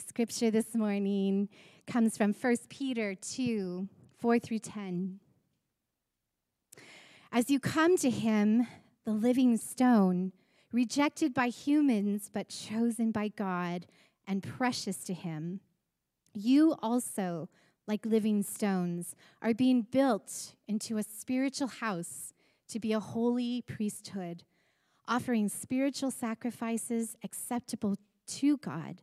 scripture this morning comes from 1 Peter 2 4 through 10. As you come to him, the living stone, rejected by humans but chosen by God and precious to him, you also, like living stones, are being built into a spiritual house to be a holy priesthood, offering spiritual sacrifices acceptable to God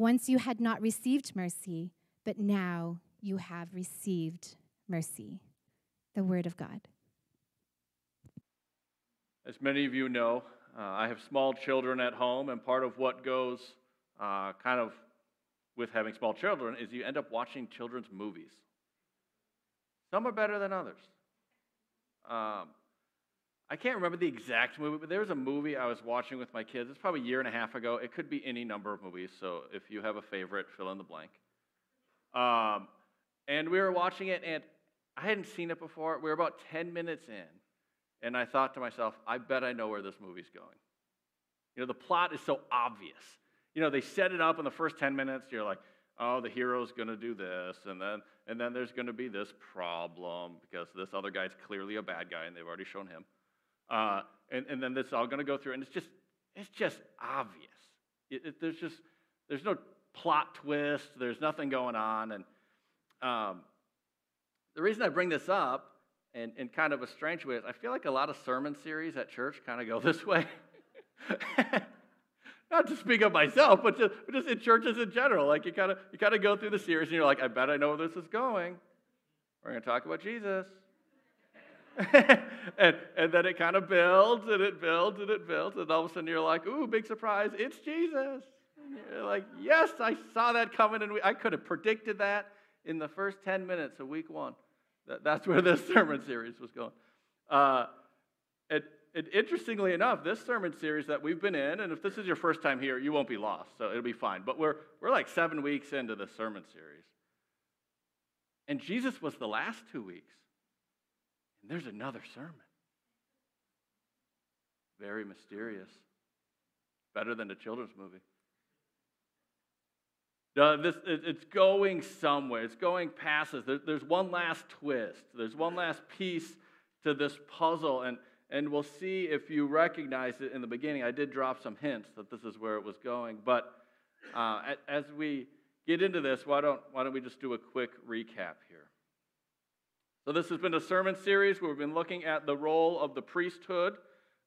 Once you had not received mercy, but now you have received mercy. The Word of God. As many of you know, uh, I have small children at home, and part of what goes uh, kind of with having small children is you end up watching children's movies. Some are better than others. Um, I can't remember the exact movie, but there was a movie I was watching with my kids. It's probably a year and a half ago. It could be any number of movies, so if you have a favorite, fill in the blank. Um, and we were watching it, and I hadn't seen it before. We were about 10 minutes in, and I thought to myself, I bet I know where this movie's going. You know, the plot is so obvious. You know, they set it up in the first 10 minutes. You're like, oh, the hero's going to do this, and then, and then there's going to be this problem because this other guy's clearly a bad guy, and they've already shown him. Uh, and, and then this is all going to go through, and it's just, it's just obvious. It, it, there's just, there's no plot twist. There's nothing going on. And um, the reason I bring this up, in, in kind of a strange way, is I feel like a lot of sermon series at church kind of go this way. Not to speak of myself, but just, but just in churches in general. Like you kind of you kind of go through the series, and you're like, I bet I know where this is going. We're going to talk about Jesus. and, and then it kind of builds and it builds and it builds, and all of a sudden you're like, ooh, big surprise, it's Jesus. And you're like, yes, I saw that coming, and I could have predicted that in the first 10 minutes of week one. That, that's where this sermon series was going. Uh, and, and interestingly enough, this sermon series that we've been in, and if this is your first time here, you won't be lost, so it'll be fine. But we're, we're like seven weeks into the sermon series. And Jesus was the last two weeks. And there's another sermon. Very mysterious. Better than a children's movie. Uh, this, it, it's going somewhere. It's going past us. There, there's one last twist. There's one last piece to this puzzle. And, and we'll see if you recognize it in the beginning. I did drop some hints that this is where it was going. But uh, as we get into this, why don't, why don't we just do a quick recap here? So, this has been a sermon series where we've been looking at the role of the priesthood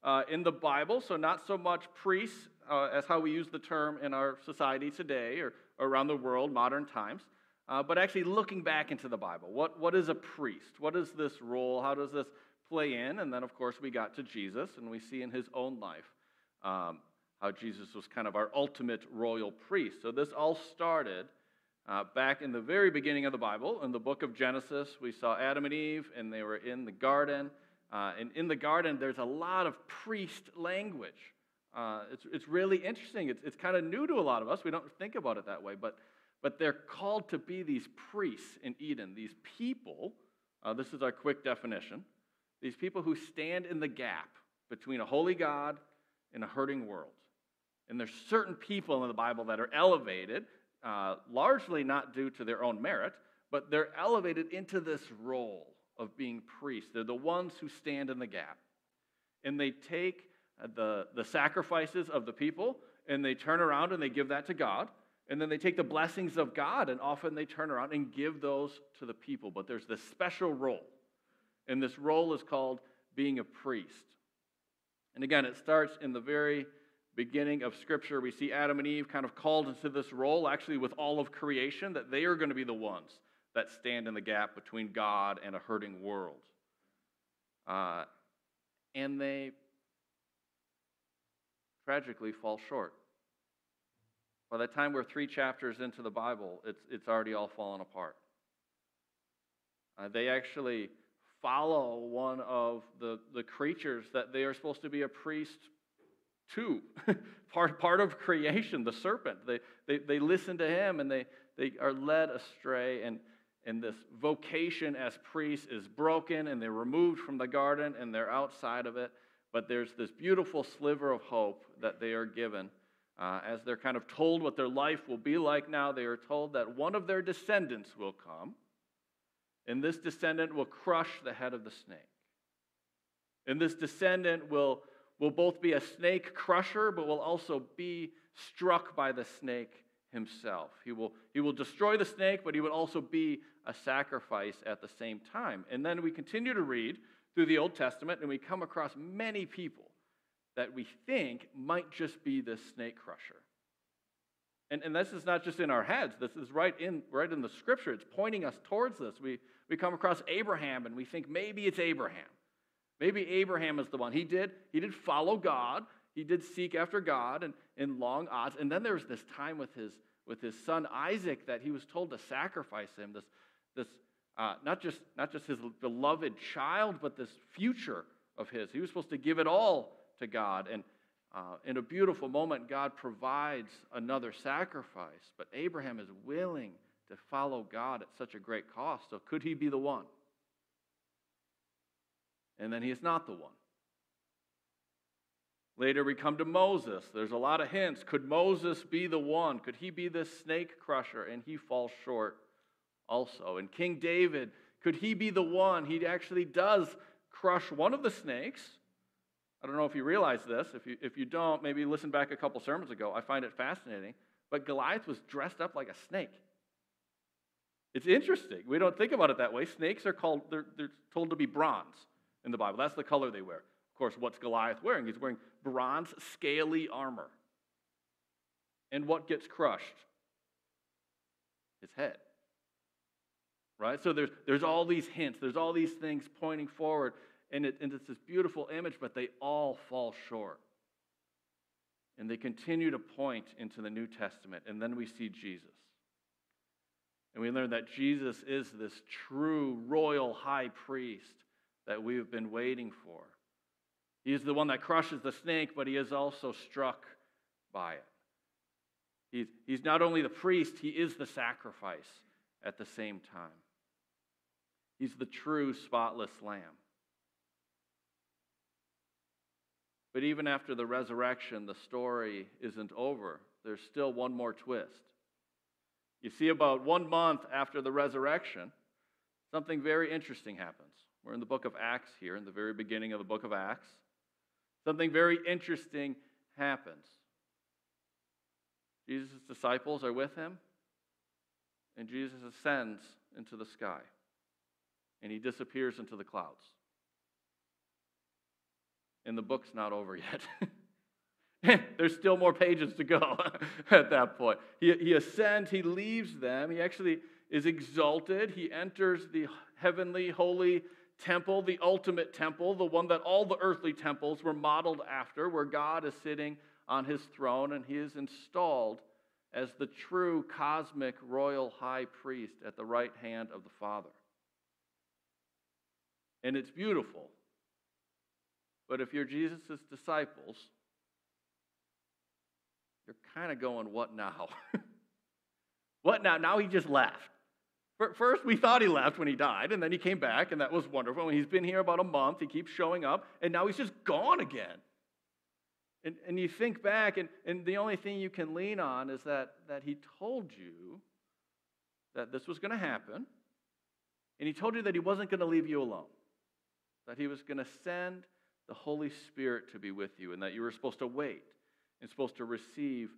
uh, in the Bible. So, not so much priests uh, as how we use the term in our society today or around the world, modern times, uh, but actually looking back into the Bible. What, what is a priest? What is this role? How does this play in? And then, of course, we got to Jesus, and we see in his own life um, how Jesus was kind of our ultimate royal priest. So, this all started uh, back in the very beginning of the Bible, in the book of Genesis, we saw Adam and Eve, and they were in the garden. Uh, and in the garden, there's a lot of priest language. Uh, it's, it's really interesting. It's, it's kind of new to a lot of us. We don't think about it that way, but, but they're called to be these priests in Eden, these people. Uh, this is our quick definition these people who stand in the gap between a holy God and a hurting world. And there's certain people in the Bible that are elevated uh, largely not due to their own merit, but they're elevated into this role of being priests. They're the ones who stand in the gap. And they take the, the sacrifices of the people and they turn around and they give that to God. And then they take the blessings of God and often they turn around and give those to the people. But there's this special role. And this role is called being a priest. And again, it starts in the very beginning of Scripture. We see Adam and Eve kind of called into this role, actually, with all of creation, that they are going to be the ones that stand in the gap between God and a hurting world. Uh, and they tragically fall short. By the time we're three chapters into the Bible, it's, it's already all fallen apart. Uh, they actually follow one of the, the creatures that they are supposed to be a priest to. part, part of creation, the serpent. They, they, they listen to him and they, they are led astray. And, and this vocation as priests is broken and they're removed from the garden and they're outside of it. But there's this beautiful sliver of hope that they are given. Uh, as they're kind of told what their life will be like now, they are told that one of their descendants will come, and this descendant will crush the head of the snake. And this descendant will, will both be a snake crusher, but will also be struck by the snake himself. He will, he will destroy the snake, but he would also be a sacrifice at the same time. And then we continue to read through the Old Testament, and we come across many people that we think might just be this snake crusher. And, and this is not just in our heads, this is right in, right in the scripture. It's pointing us towards this. We, we come across Abraham and we think maybe it's Abraham. Maybe Abraham is the one. He did, he did follow God, he did seek after God and in long odds. And then there was this time with his, with his son Isaac that he was told to sacrifice him, this, this uh, not, just, not just his beloved child, but this future of his. He was supposed to give it all to God. And uh, in a beautiful moment, God provides another sacrifice, but Abraham is willing to follow God at such a great cost. So, could he be the one? And then he is not the one. Later, we come to Moses. There's a lot of hints. Could Moses be the one? Could he be this snake crusher? And he falls short also. And King David, could he be the one? He actually does crush one of the snakes. I don't know if you realize this. If you, if you don't, maybe listen back a couple sermons ago. I find it fascinating. But Goliath was dressed up like a snake. It's interesting. We don't think about it that way. Snakes are called, they're, they're told to be bronze in the Bible. That's the color they wear. Of course, what's Goliath wearing? He's wearing bronze, scaly armor. And what gets crushed? His head right? So there's, there's all these hints, there's all these things pointing forward, and, it, and it's this beautiful image, but they all fall short. And they continue to point into the New Testament, and then we see Jesus. And we learn that Jesus is this true royal high priest that we have been waiting for. He is the one that crushes the snake, but he is also struck by it. He's, he's not only the priest, he is the sacrifice at the same time. He's the true spotless lamb. But even after the resurrection, the story isn't over. There's still one more twist. You see, about one month after the resurrection, something very interesting happens. We're in the book of Acts here, in the very beginning of the book of Acts. Something very interesting happens. Jesus' disciples are with him, and Jesus ascends into the sky and he disappears into the clouds. And the book's not over yet. There's still more pages to go at that point. He, he ascends, he leaves them, he actually is exalted, he enters the heavenly, holy temple, the ultimate temple, the one that all the earthly temples were modeled after, where God is sitting on his throne and he is installed as the true cosmic royal high priest at the right hand of the Father and it's beautiful. But if you're Jesus' disciples, you're kind of going, what now? what now? Now he just left. First, we thought he left when he died, and then he came back, and that was wonderful. And he's been here about a month. He keeps showing up, and now he's just gone again. And, and you think back, and, and the only thing you can lean on is that, that he told you that this was going to happen, and he told you that he wasn't going to leave you alone that he was going to send the Holy Spirit to be with you and that you were supposed to wait and supposed to receive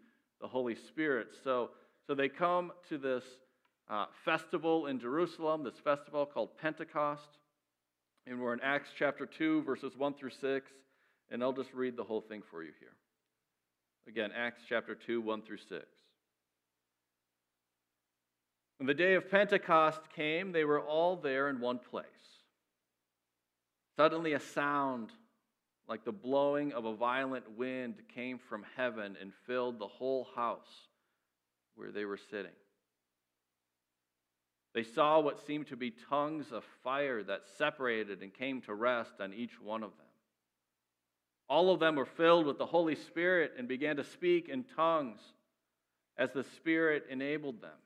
the Holy Spirit. So, so they come to this uh, festival in Jerusalem, this festival called Pentecost. And we're in Acts chapter 2, verses 1 through 6. And I'll just read the whole thing for you here. Again, Acts chapter 2, 1 through 6. When the day of Pentecost came, they were all there in one place. Suddenly, a sound like the blowing of a violent wind came from heaven and filled the whole house where they were sitting. They saw what seemed to be tongues of fire that separated and came to rest on each one of them. All of them were filled with the Holy Spirit and began to speak in tongues as the Spirit enabled them.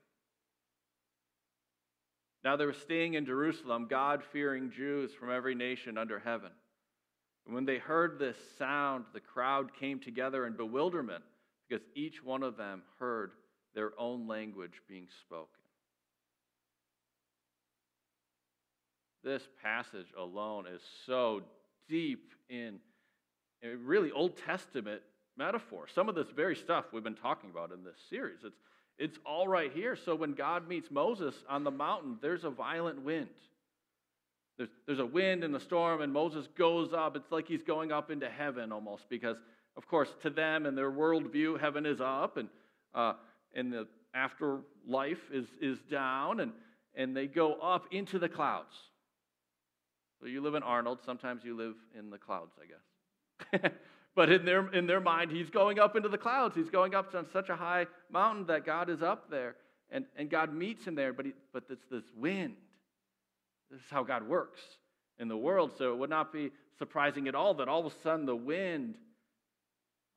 Now they were staying in Jerusalem, God fearing Jews from every nation under heaven. And when they heard this sound, the crowd came together in bewilderment because each one of them heard their own language being spoken. This passage alone is so deep in really Old Testament metaphor. Some of this very stuff we've been talking about in this series. It's, it's all right here. So when God meets Moses on the mountain, there's a violent wind. There's, there's a wind and a storm, and Moses goes up. It's like he's going up into heaven almost, because, of course, to them and their worldview, heaven is up, and, uh, and the afterlife is, is down, and, and they go up into the clouds. So you live in Arnold, sometimes you live in the clouds, I guess. but in their, in their mind, he's going up into the clouds. He's going up on such a high mountain that God is up there. And, and God meets him there, but, he, but it's this wind. This is how God works in the world. So it would not be surprising at all that all of a sudden the wind,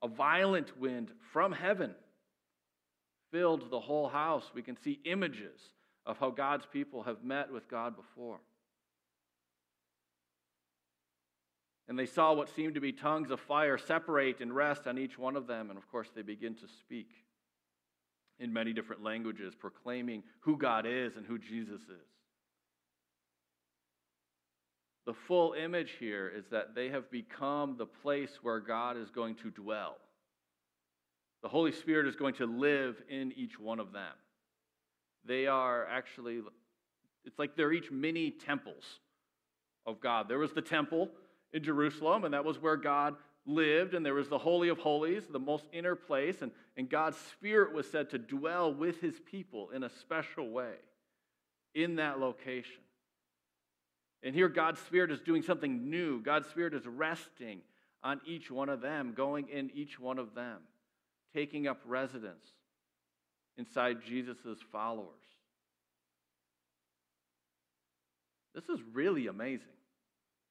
a violent wind from heaven, filled the whole house. We can see images of how God's people have met with God before. And they saw what seemed to be tongues of fire separate and rest on each one of them. And of course, they begin to speak in many different languages, proclaiming who God is and who Jesus is. The full image here is that they have become the place where God is going to dwell. The Holy Spirit is going to live in each one of them. They are actually, it's like they're each mini temples of God. There was the temple in Jerusalem, and that was where God lived, and there was the Holy of Holies, the most inner place, and, and God's Spirit was said to dwell with his people in a special way in that location. And here, God's Spirit is doing something new. God's Spirit is resting on each one of them, going in each one of them, taking up residence inside Jesus' followers. This is really amazing.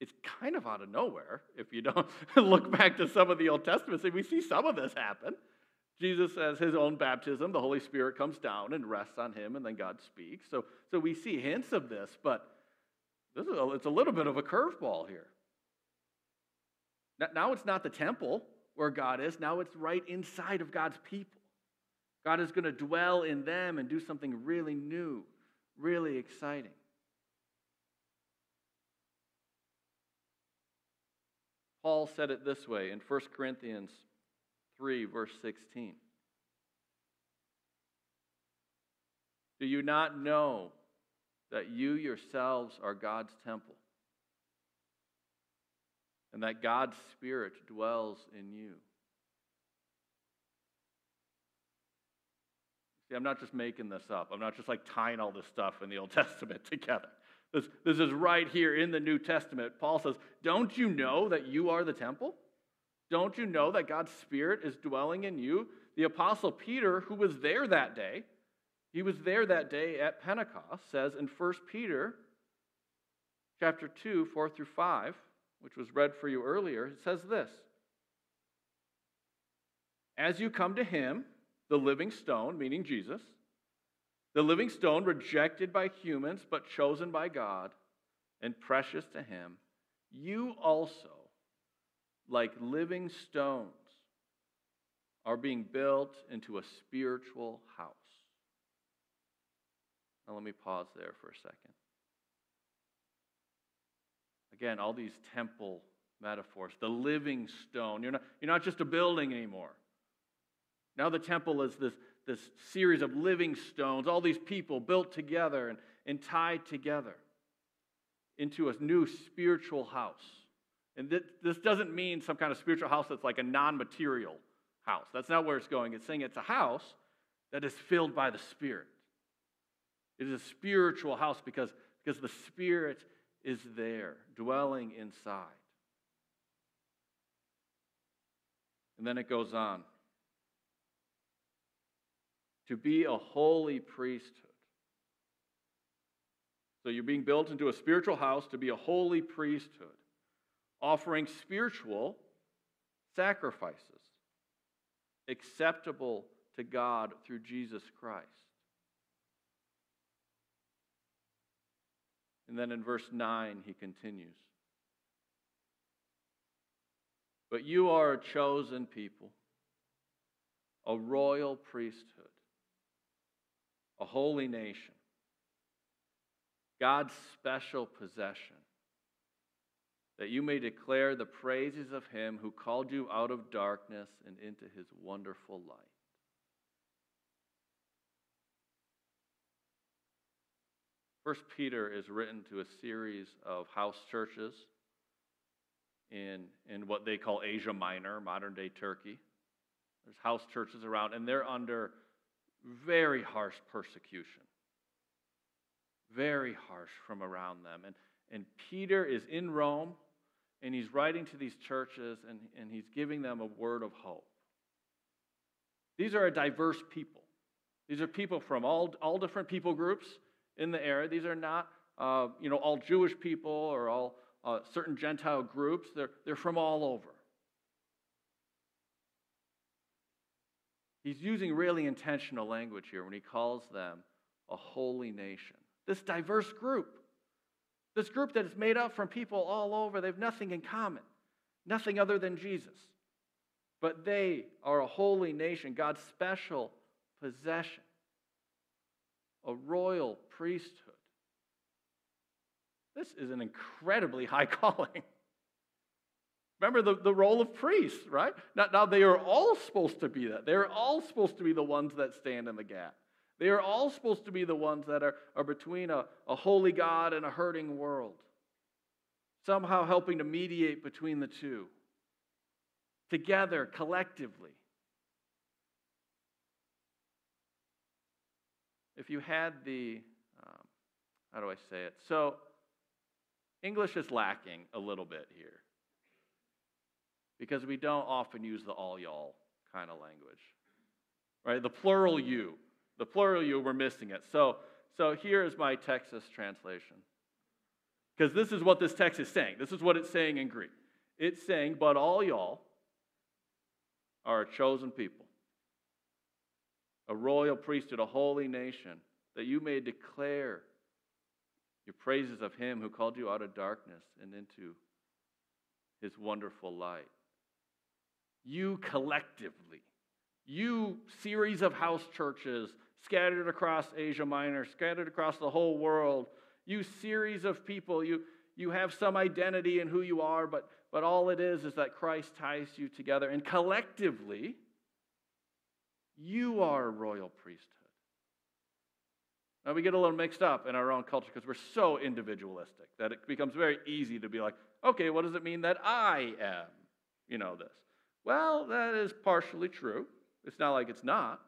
It's kind of out of nowhere if you don't look back to some of the Old Testament. See, we see some of this happen. Jesus has his own baptism, the Holy Spirit comes down and rests on him, and then God speaks. So, so we see hints of this, but this is a, it's a little bit of a curveball here. Now it's not the temple where God is, now it's right inside of God's people. God is going to dwell in them and do something really new, really exciting. Paul said it this way in 1 Corinthians 3, verse 16. Do you not know that you yourselves are God's temple, and that God's Spirit dwells in you. See, I'm not just making this up. I'm not just like tying all this stuff in the Old Testament together. This, this is right here in the New Testament. Paul says, Don't you know that you are the temple? Don't you know that God's Spirit is dwelling in you? The Apostle Peter, who was there that day, he was there that day at Pentecost, says in 1 Peter chapter 2, 4 through 5, which was read for you earlier, it says this As you come to him, the living stone, meaning Jesus, the living stone rejected by humans but chosen by God and precious to him, you also, like living stones, are being built into a spiritual house now, let me pause there for a second. Again, all these temple metaphors, the living stone. You're not, you're not just a building anymore. Now, the temple is this, this series of living stones, all these people built together and, and tied together into a new spiritual house. And th- this doesn't mean some kind of spiritual house that's like a non material house. That's not where it's going. It's saying it's a house that is filled by the Spirit. It is a spiritual house because, because the Spirit is there, dwelling inside. And then it goes on to be a holy priesthood. So you're being built into a spiritual house to be a holy priesthood, offering spiritual sacrifices acceptable to God through Jesus Christ. And then in verse 9, he continues But you are a chosen people, a royal priesthood, a holy nation, God's special possession, that you may declare the praises of him who called you out of darkness and into his wonderful light. First Peter is written to a series of house churches in, in what they call Asia Minor, modern day Turkey. There's house churches around, and they're under very harsh persecution. Very harsh from around them. And, and Peter is in Rome, and he's writing to these churches, and, and he's giving them a word of hope. These are a diverse people. These are people from all, all different people groups in the area. These are not, uh, you know, all Jewish people or all uh, certain Gentile groups. They're, they're from all over. He's using really intentional language here when he calls them a holy nation. This diverse group, this group that is made up from people all over, they have nothing in common, nothing other than Jesus. But they are a holy nation, God's special possession a royal priesthood. This is an incredibly high calling. Remember the, the role of priests, right? Now, now, they are all supposed to be that. They're all supposed to be the ones that stand in the gap. They are all supposed to be the ones that are, are between a, a holy God and a hurting world, somehow helping to mediate between the two, together, collectively. if you had the, um, how do I say it? So, English is lacking a little bit here because we don't often use the all y'all kind of language, right? The plural you, the plural you, we're missing it. So, so here is my Texas translation. Because this is what this text is saying. This is what it's saying in Greek. It's saying, but all y'all are a chosen people a royal priesthood, a holy nation, that you may declare your praises of him who called you out of darkness and into his wonderful light. You collectively, you series of house churches scattered across Asia Minor, scattered across the whole world, you series of people, you, you have some identity in who you are, but, but all it is is that Christ ties you together. And collectively, you are royal priesthood. Now, we get a little mixed up in our own culture because we're so individualistic that it becomes very easy to be like, okay, what does it mean that I am, you know, this? Well, that is partially true. It's not like it's not,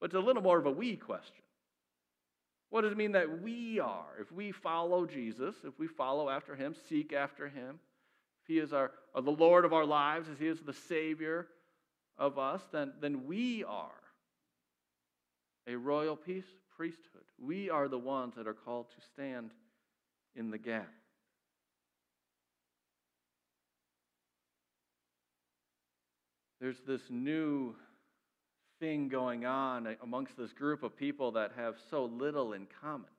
but it's a little more of a we question. What does it mean that we are? If we follow Jesus, if we follow after him, seek after him, if he is our, uh, the Lord of our lives, as he is the Savior of us, then, then we are a royal peace, priesthood. We are the ones that are called to stand in the gap. There's this new thing going on amongst this group of people that have so little in common.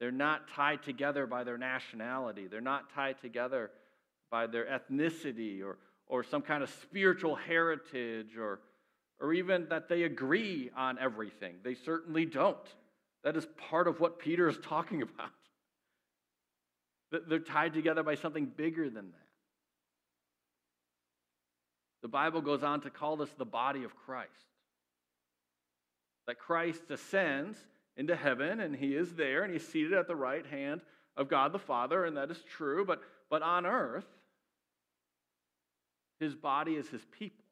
They're not tied together by their nationality, they're not tied together by their ethnicity or, or some kind of spiritual heritage or, or even that they agree on everything. They certainly don't. That is part of what Peter is talking about. They're tied together by something bigger than that. The Bible goes on to call this the body of Christ. that Christ ascends into heaven and he is there and he's seated at the right hand of God the Father, and that is true. But, but on earth, his body is his people.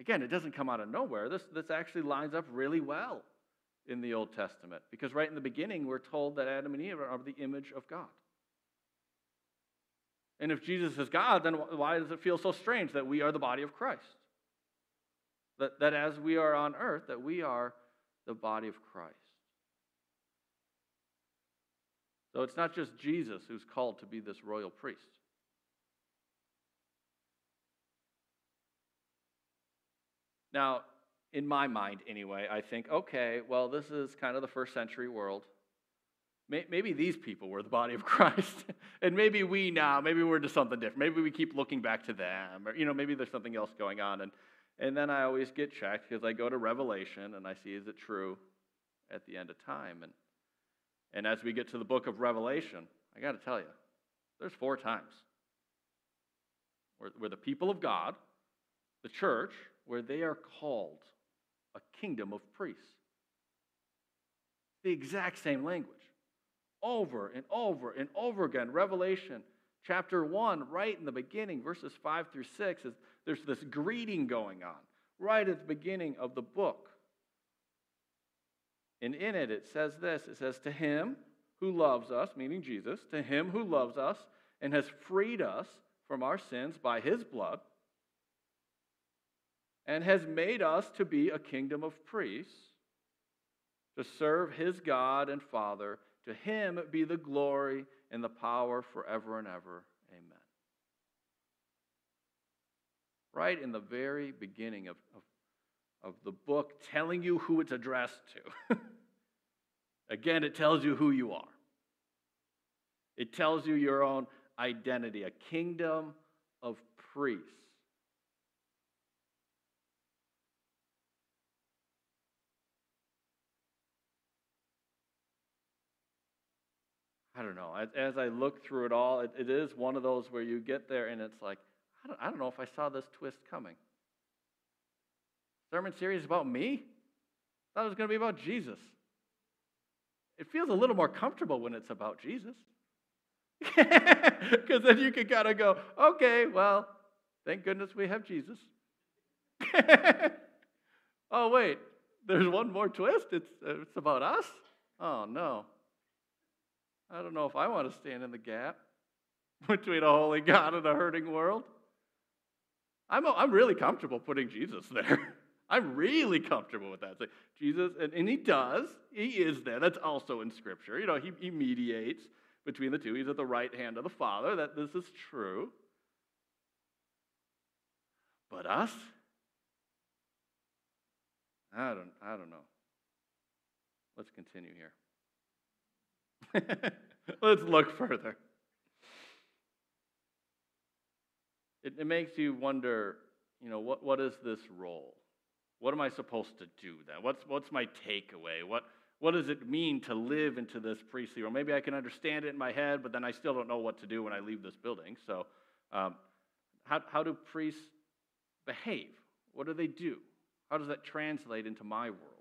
Again, it doesn't come out of nowhere. This, this actually lines up really well in the Old Testament because right in the beginning, we're told that Adam and Eve are the image of God. And if Jesus is God, then why does it feel so strange that we are the body of Christ? That, that as we are on earth, that we are the body of Christ. So it's not just Jesus who's called to be this royal priest. Now, in my mind anyway, I think, okay, well, this is kind of the first century world. Maybe these people were the body of Christ. and maybe we now, maybe we're to something different. Maybe we keep looking back to them. Or, you know, maybe there's something else going on. And, and then I always get checked because I go to Revelation and I see, is it true at the end of time? And, and as we get to the book of Revelation, I got to tell you, there's four times where, where the people of God, the church, where they are called a kingdom of priests. The exact same language. Over and over and over again. Revelation chapter 1, right in the beginning, verses 5 through 6, is there's this greeting going on right at the beginning of the book. And in it, it says this it says, To him who loves us, meaning Jesus, to him who loves us and has freed us from our sins by his blood and has made us to be a kingdom of priests to serve his God and Father. To him be the glory and the power forever and ever. Amen. Right in the very beginning of, of, of the book, telling you who it's addressed to. Again, it tells you who you are, it tells you your own identity, a kingdom of priests. I don't know. As, I look through it all, it, it is one of those where you get there and it's like, I don't, I don't know if I saw this twist coming. Sermon series about me? I thought it was going to be about Jesus. It feels a little more comfortable when it's about Jesus. Because then you can kind of go, okay, well, thank goodness we have Jesus. oh, wait, there's one more twist. It's, it's about us? Oh, no. I don't know if I want to stand in the gap between a holy God and a hurting world. I'm, I'm really comfortable putting Jesus there. I'm really comfortable with that. Like Jesus, and, and he does, he is there. That's also in Scripture. You know, he, he mediates between the two. He's at the right hand of the Father. That this is true. But us? I don't, I don't know. Let's continue here. Let's look further. It, it, makes you wonder, you know, what, what is this role? What am I supposed to do then? What's, what's my takeaway? What, what does it mean to live into this priestly role? Maybe I can understand it in my head, but then I still don't know what to do when I leave this building. So, um, how, how do priests behave? What do they do? How does that translate into my world?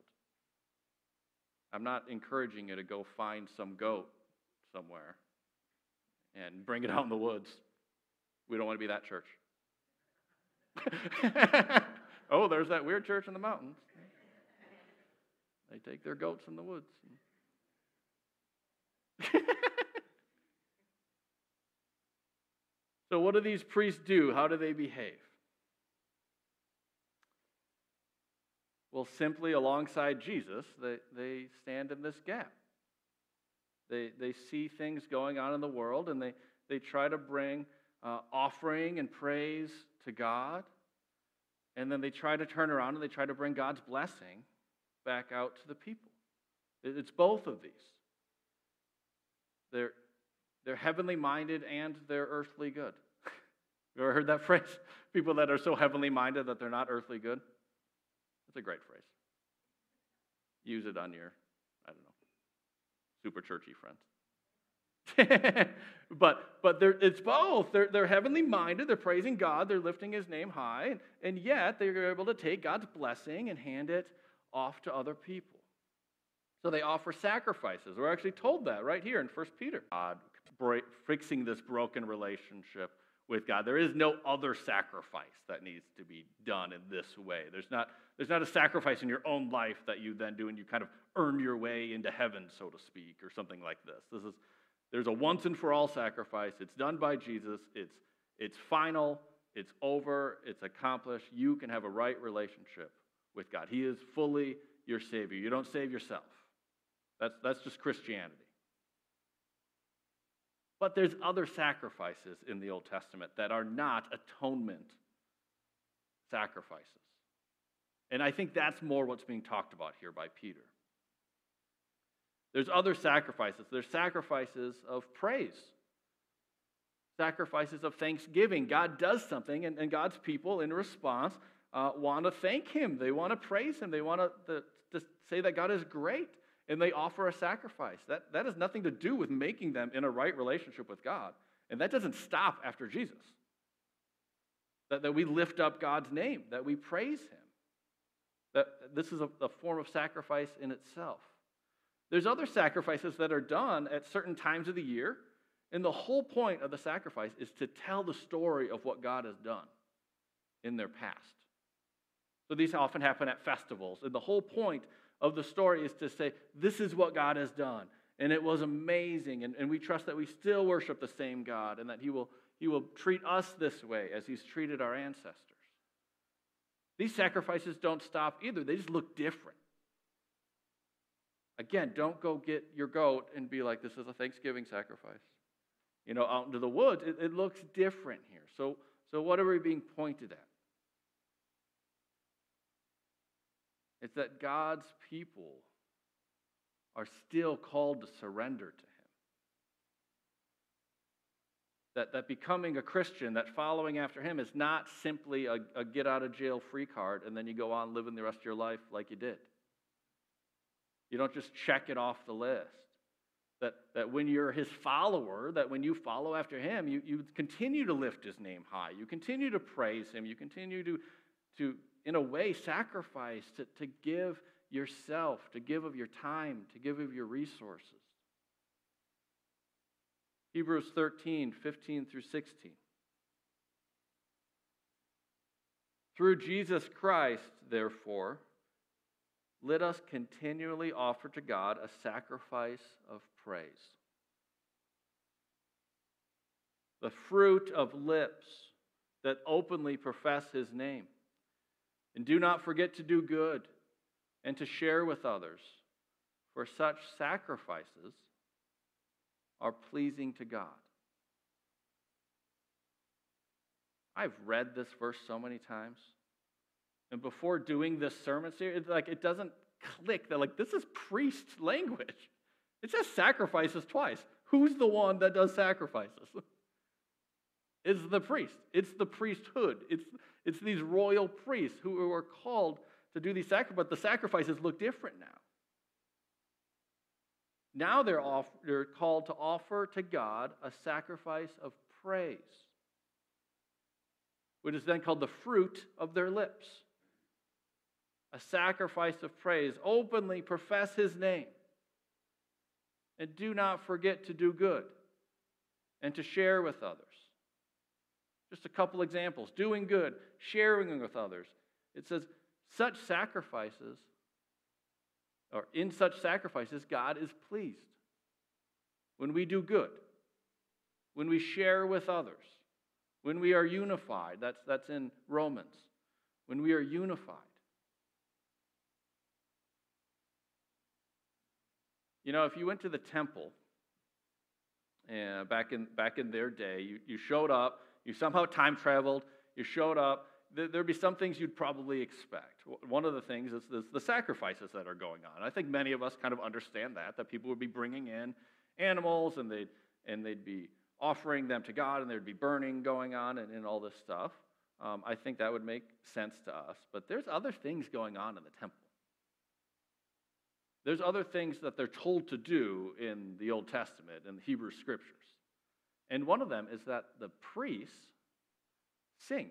I'm not encouraging you to go find some goat somewhere and bring it out in the woods. We don't want to be that church. oh, there's that weird church in the mountains. They take their goats in the woods. so, what do these priests do? How do they behave? Well, simply alongside Jesus, they, they stand in this gap. They, they see things going on in the world and they, they try to bring uh, offering and praise to God. And then they try to turn around and they try to bring God's blessing back out to the people. It's both of these. They're, they're heavenly minded and they're earthly good. you ever heard that phrase? People that are so heavenly minded that they're not earthly good? That's a great phrase. Use it on your, I don't know, super churchy friends. but, but but it's both. They're, they're heavenly minded, they're praising God, they're lifting his name high, and, and yet they're able to take God's blessing and hand it off to other people. So they offer sacrifices. We're actually told that right here in 1 Peter. God fixing this broken relationship with God. There is no other sacrifice that needs to be done in this way. There's not, there's not a sacrifice in your own life that you then do and you kind of earn your way into heaven, so to speak, or something like this. This is there's a once and for all sacrifice. It's done by Jesus. It's it's final, it's over, it's accomplished. You can have a right relationship with God. He is fully your Savior. You don't save yourself. That's, that's just Christianity. But there's other sacrifices in the Old Testament that are not atonement sacrifices. And I think that's more what's being talked about here by Peter. There's other sacrifices. There's sacrifices of praise, sacrifices of thanksgiving. God does something, and, and God's people, in response, uh, want to thank Him. They want to praise Him. They want to, to say that God is great and they offer a sacrifice. That, that has nothing to do with making them in a right relationship with God. And that doesn't stop after Jesus. That, that we lift up God's name, that we praise Him. That this is a, a form of sacrifice in itself. There's other sacrifices that are done at certain times of the year, and the whole point of the sacrifice is to tell the story of what God has done in their past. So these often happen at festivals, and the whole point of the story is to say, This is what God has done. And it was amazing. And, and we trust that we still worship the same God and that he will, he will treat us this way as He's treated our ancestors. These sacrifices don't stop either, they just look different. Again, don't go get your goat and be like, This is a Thanksgiving sacrifice. You know, out into the woods, it, it looks different here. So, so, what are we being pointed at? It's that God's people are still called to surrender to Him. That, that becoming a Christian, that following after Him, is not simply a, a get out of jail free card and then you go on living the rest of your life like you did. You don't just check it off the list. That, that when you're his follower, that when you follow after him, you, you continue to lift his name high. You continue to praise him. You continue to, to in a way, sacrifice, to, to give yourself, to give of your time, to give of your resources. Hebrews 13, 15 through 16. Through Jesus Christ, therefore, let us continually offer to God a sacrifice of praise. The fruit of lips that openly profess his name. And do not forget to do good and to share with others, for such sacrifices are pleasing to God. I've read this verse so many times. And before doing this sermon series, like it doesn't click that like this is priest language. It says sacrifices twice. Who's the one that does sacrifices? It's the priest. It's the priesthood. It's it's these royal priests who are called to do these sacrifices, but the sacrifices look different now. Now they're, off, they're called to offer to God a sacrifice of praise, which is then called the fruit of their lips. A sacrifice of praise. Openly profess his name. And do not forget to do good and to share with others. Just a couple examples doing good, sharing with others. It says, such sacrifices, or in such sacrifices, God is pleased. When we do good, when we share with others, when we are unified, that's, that's in Romans, when we are unified. You know, if you went to the temple uh, back, in, back in their day, you, you showed up, you somehow time traveled, you showed up, there'd be some things you'd probably expect. One of the things is the sacrifices that are going on. I think many of us kind of understand that, that people would be bringing in animals and they'd, and they'd be offering them to God and there'd be burning going on and, and all this stuff. Um, I think that would make sense to us. But there's other things going on in the temple. There's other things that they're told to do in the Old Testament and the Hebrew scriptures. And one of them is that the priests sing.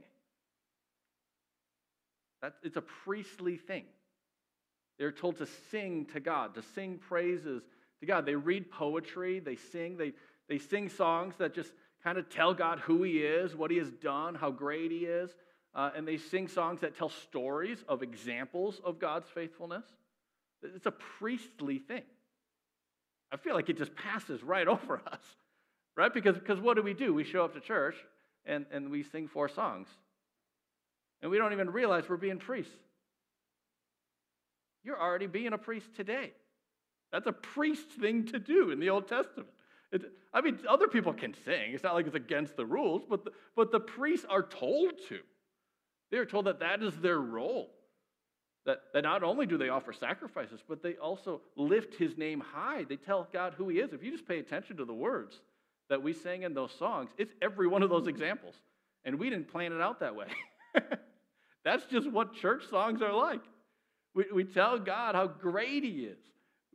That, it's a priestly thing. They're told to sing to God, to sing praises to God. They read poetry, they sing, they, they sing songs that just kind of tell God who He is, what He has done, how great He is. Uh, and they sing songs that tell stories of examples of God's faithfulness. It's a priestly thing. I feel like it just passes right over us, right? Because, because what do we do? We show up to church and, and we sing four songs. And we don't even realize we're being priests. You're already being a priest today. That's a priest thing to do in the Old Testament. It, I mean, other people can sing. It's not like it's against the rules, but the, but the priests are told to. They are told that that is their role. That, that not only do they offer sacrifices, but they also lift his name high. They tell God who he is. If you just pay attention to the words that we sang in those songs, it's every one of those examples. And we didn't plan it out that way. That's just what church songs are like. We, we tell God how great He is.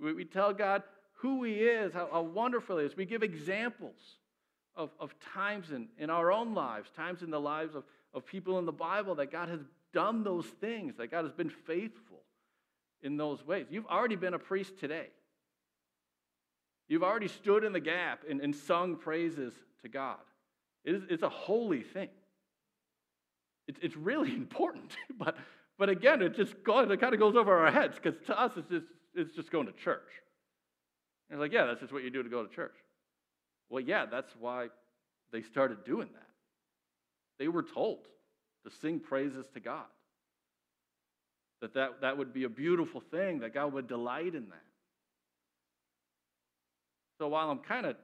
We, we tell God who He is, how, how wonderful He is. We give examples of, of times in, in our own lives, times in the lives of, of people in the Bible that God has done those things, that God has been faithful in those ways. You've already been a priest today. You've already stood in the gap and, and sung praises to God. It is, it's a holy thing. It's, it's really important, but but again, it just goes, it kind of goes over our heads because to us, it's just, it's just going to church. And it's like, yeah, that's just what you do to go to church. Well, yeah, that's why they started doing that. They were told to sing praises to God. That, that that would be a beautiful thing, that God would delight in that. So while I'm kind of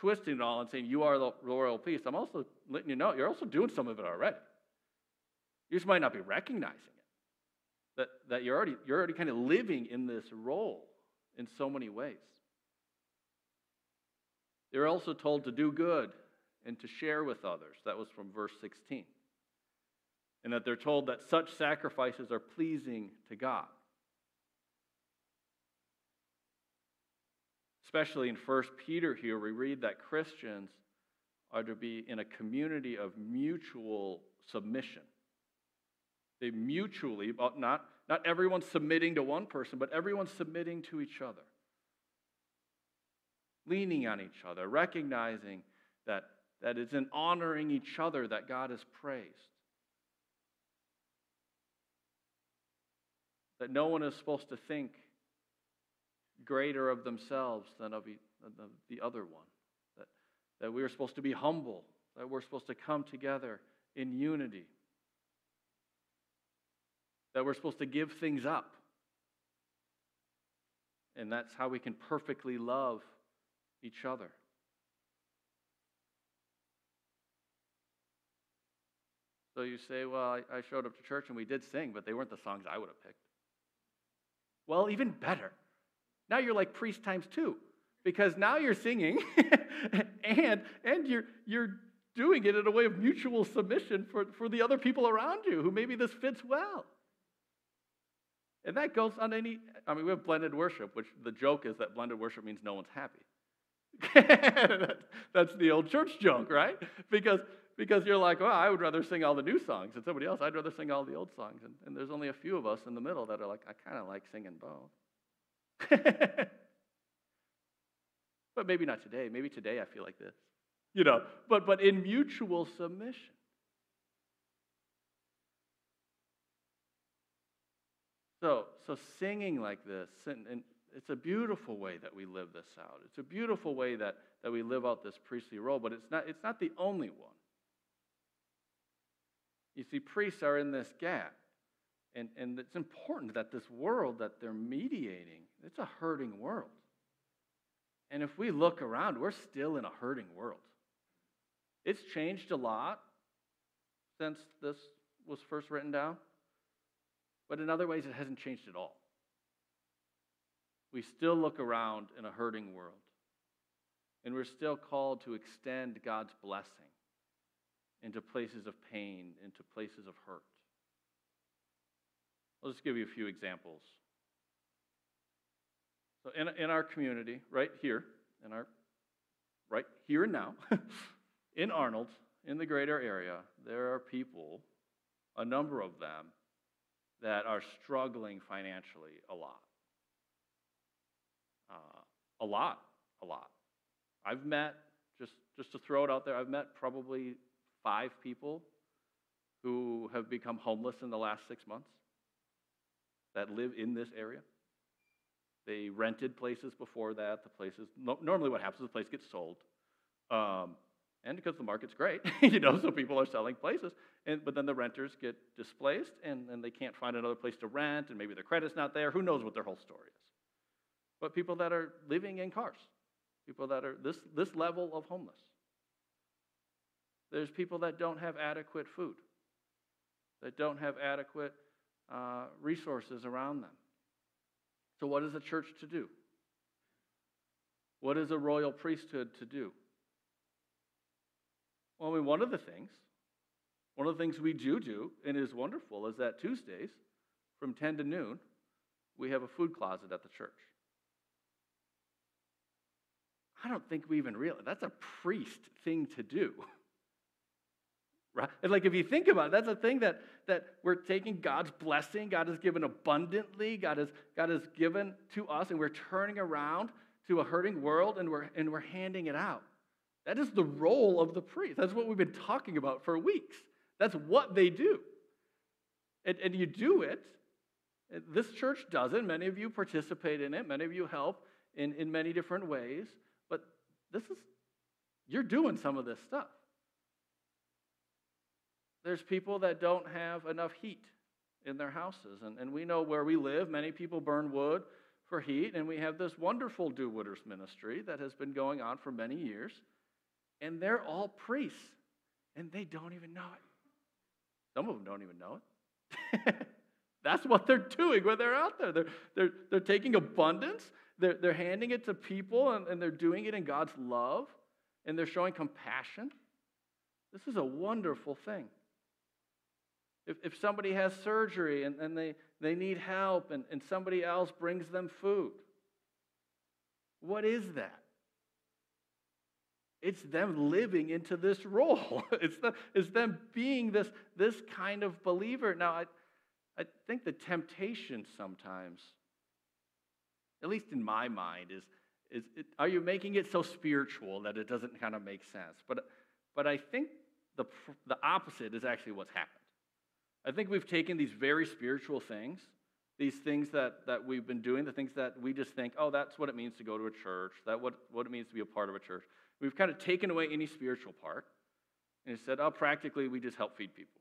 twisting it all and saying you are the royal priest, I'm also letting you know you're also doing some of it already. You just might not be recognizing it. that, that you're, already, you're already kind of living in this role in so many ways. They're also told to do good and to share with others. That was from verse 16. And that they're told that such sacrifices are pleasing to God. Especially in 1 Peter here, we read that Christians are to be in a community of mutual submission. They mutually, but not, not everyone submitting to one person, but everyone submitting to each other. Leaning on each other, recognizing that, that it's in honoring each other that God is praised. That no one is supposed to think greater of themselves than of the other one. That, that we are supposed to be humble, that we're supposed to come together in unity that we're supposed to give things up. And that's how we can perfectly love each other. So you say, well, I, I, showed up to church and we did sing, but they weren't the songs I would have picked. Well, even better. Now you're like priest times two, because now you're singing and, and you're, you're doing it in a way of mutual submission for, for the other people around you who maybe this fits well. And that goes on any, I mean, we have blended worship, which the joke is that blended worship means no one's happy. That's the old church joke, right? Because, because you're like, well, I would rather sing all the new songs. And somebody else, I'd rather sing all the old songs. And, and there's only a few of us in the middle that are like, I kind of like singing both. but maybe not today. Maybe today I feel like this. You know, but, but in mutual submission. So, so singing like this, and, and it's a beautiful way that we live this out. It's a beautiful way that, that we live out this priestly role, but it's not, it's not the only one. You see, priests are in this gap. And, and it's important that this world that they're mediating, it's a hurting world. And if we look around, we're still in a hurting world. It's changed a lot since this was first written down. But in other ways, it hasn't changed at all. We still look around in a hurting world. And we're still called to extend God's blessing into places of pain, into places of hurt. I'll just give you a few examples. So, in, in our community, right here, in our, right here and now, in Arnold, in the greater area, there are people, a number of them, that are struggling financially a lot. Uh, a lot, a lot. I've met, just, just to throw it out there, I've met probably five people who have become homeless in the last six months that live in this area. They rented places before that. The places, no, normally what happens is the place gets sold. Um, and because the market's great, you know, so people are selling places. And, but then the renters get displaced and, and they can't find another place to rent, and maybe their credit's not there. Who knows what their whole story is? But people that are living in cars, people that are this, this level of homeless. There's people that don't have adequate food, that don't have adequate uh, resources around them. So, what is a church to do? What is a royal priesthood to do? Well, I mean, one of the things, one of the things we do do, and is wonderful, is that Tuesdays from 10 to noon, we have a food closet at the church. I don't think we even realize that's a priest thing to do. Right? And like if you think about it, that's a thing that, that we're taking God's blessing, God has given abundantly, God has, God has given to us, and we're turning around to a hurting world and we're, and we're handing it out. That is the role of the priest. That's what we've been talking about for weeks. That's what they do. And, and you do it. This church does it. Many of you participate in it. Many of you help in, in many different ways. But this is, you're doing some of this stuff. There's people that don't have enough heat in their houses. And, and we know where we live, many people burn wood for heat. And we have this wonderful Do Wooders ministry that has been going on for many years and they're all priests, and they don't even know it. Some of them don't even know it. That's what they're doing when they're out there. They're, they're, they're taking abundance, they're, they're handing it to people, and, and they're doing it in God's love, and they're showing compassion. This is a wonderful thing. If, if somebody has surgery and, and they, they need help, and, and somebody else brings them food, what is that? It's them living into this role. It's, the, it's them being this, this kind of believer. Now, I, I think the temptation sometimes, at least in my mind, is, is it, are you making it so spiritual that it doesn't kind of make sense? But, but I think the, the opposite is actually what's happened. I think we've taken these very spiritual things, these things that, that we've been doing, the things that we just think, oh, that's what it means to go to a church, that what, what it means to be a part of a church. We've kind of taken away any spiritual part and said, oh, practically, we just help feed people.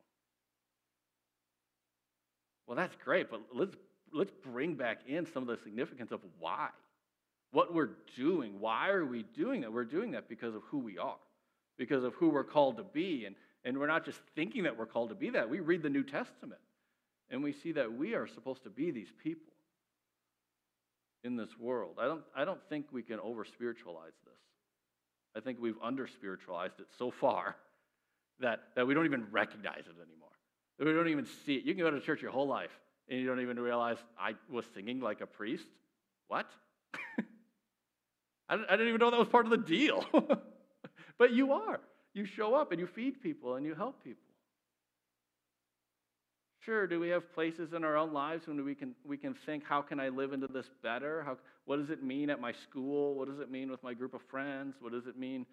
Well, that's great, but let's, let's bring back in some of the significance of why. What we're doing. Why are we doing that? We're doing that because of who we are, because of who we're called to be. And, and we're not just thinking that we're called to be that. We read the New Testament and we see that we are supposed to be these people in this world. I don't, I don't think we can over spiritualize this. I think we've under spiritualized it so far that, that we don't even recognize it anymore. We don't even see it. You can go to church your whole life and you don't even realize I was singing like a priest. What? I, didn't even know that was part of the deal. but you are. You show up and you feed people and you help people. Sure, do we have places in our own lives when we can, we can think, how can I live into this better? How, what does it mean at my school? What does it mean with my group of friends? What does it mean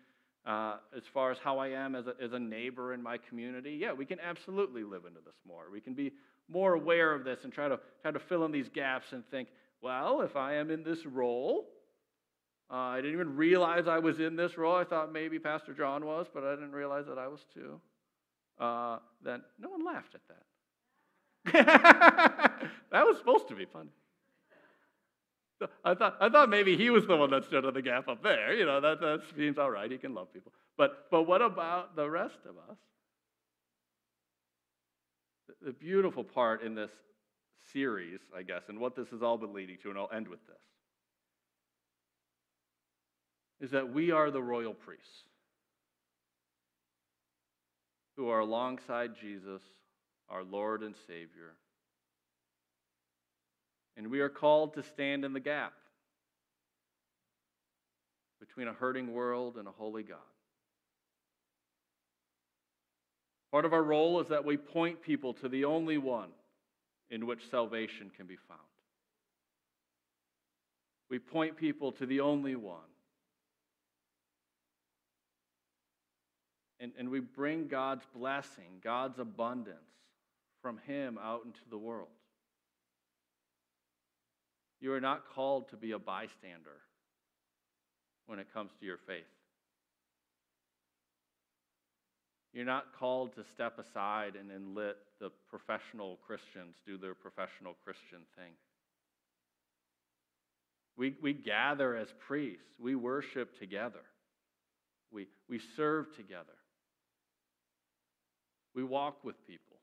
uh, as far as how I am as a, as a neighbor in my community? Yeah, we can absolutely live into this more. We can be more aware of this and try to, try to fill in these gaps and think, well, if I am in this role, I didn't even realize I was in this role. I thought maybe Pastor John was, but I didn't realize that I was too. Uh, then no one laughed at that. that was supposed to be fun. I thought, I thought maybe he was the one that stood in the gap up there. You know, that, that seems all right. He can love people. But, but what about the rest of us? The, the beautiful part in this series, I guess, and what this has all been leading to, and I'll end with this, is that we are the royal priests who are alongside Jesus our Lord and Savior. And we are called to stand in the gap between a hurting world and a holy God. Part of our role is that we point people to the only one in which salvation can be found. We point people to the only one. And, and we bring God's blessing, God's abundance from Him out into the world. You are not called to be a bystander when it comes to your faith. You're not called to step aside and then let the professional Christians do their professional Christian thing. We, we gather as priests, we worship together, we, we serve together, we walk with people,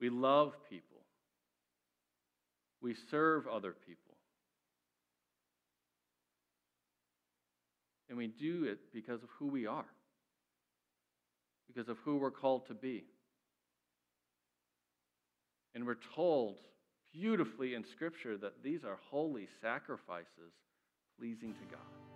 we love people, we serve other people. And we do it because of who we are because of who we're called to be. And we're told beautifully in Scripture that these are holy sacrifices pleasing to God.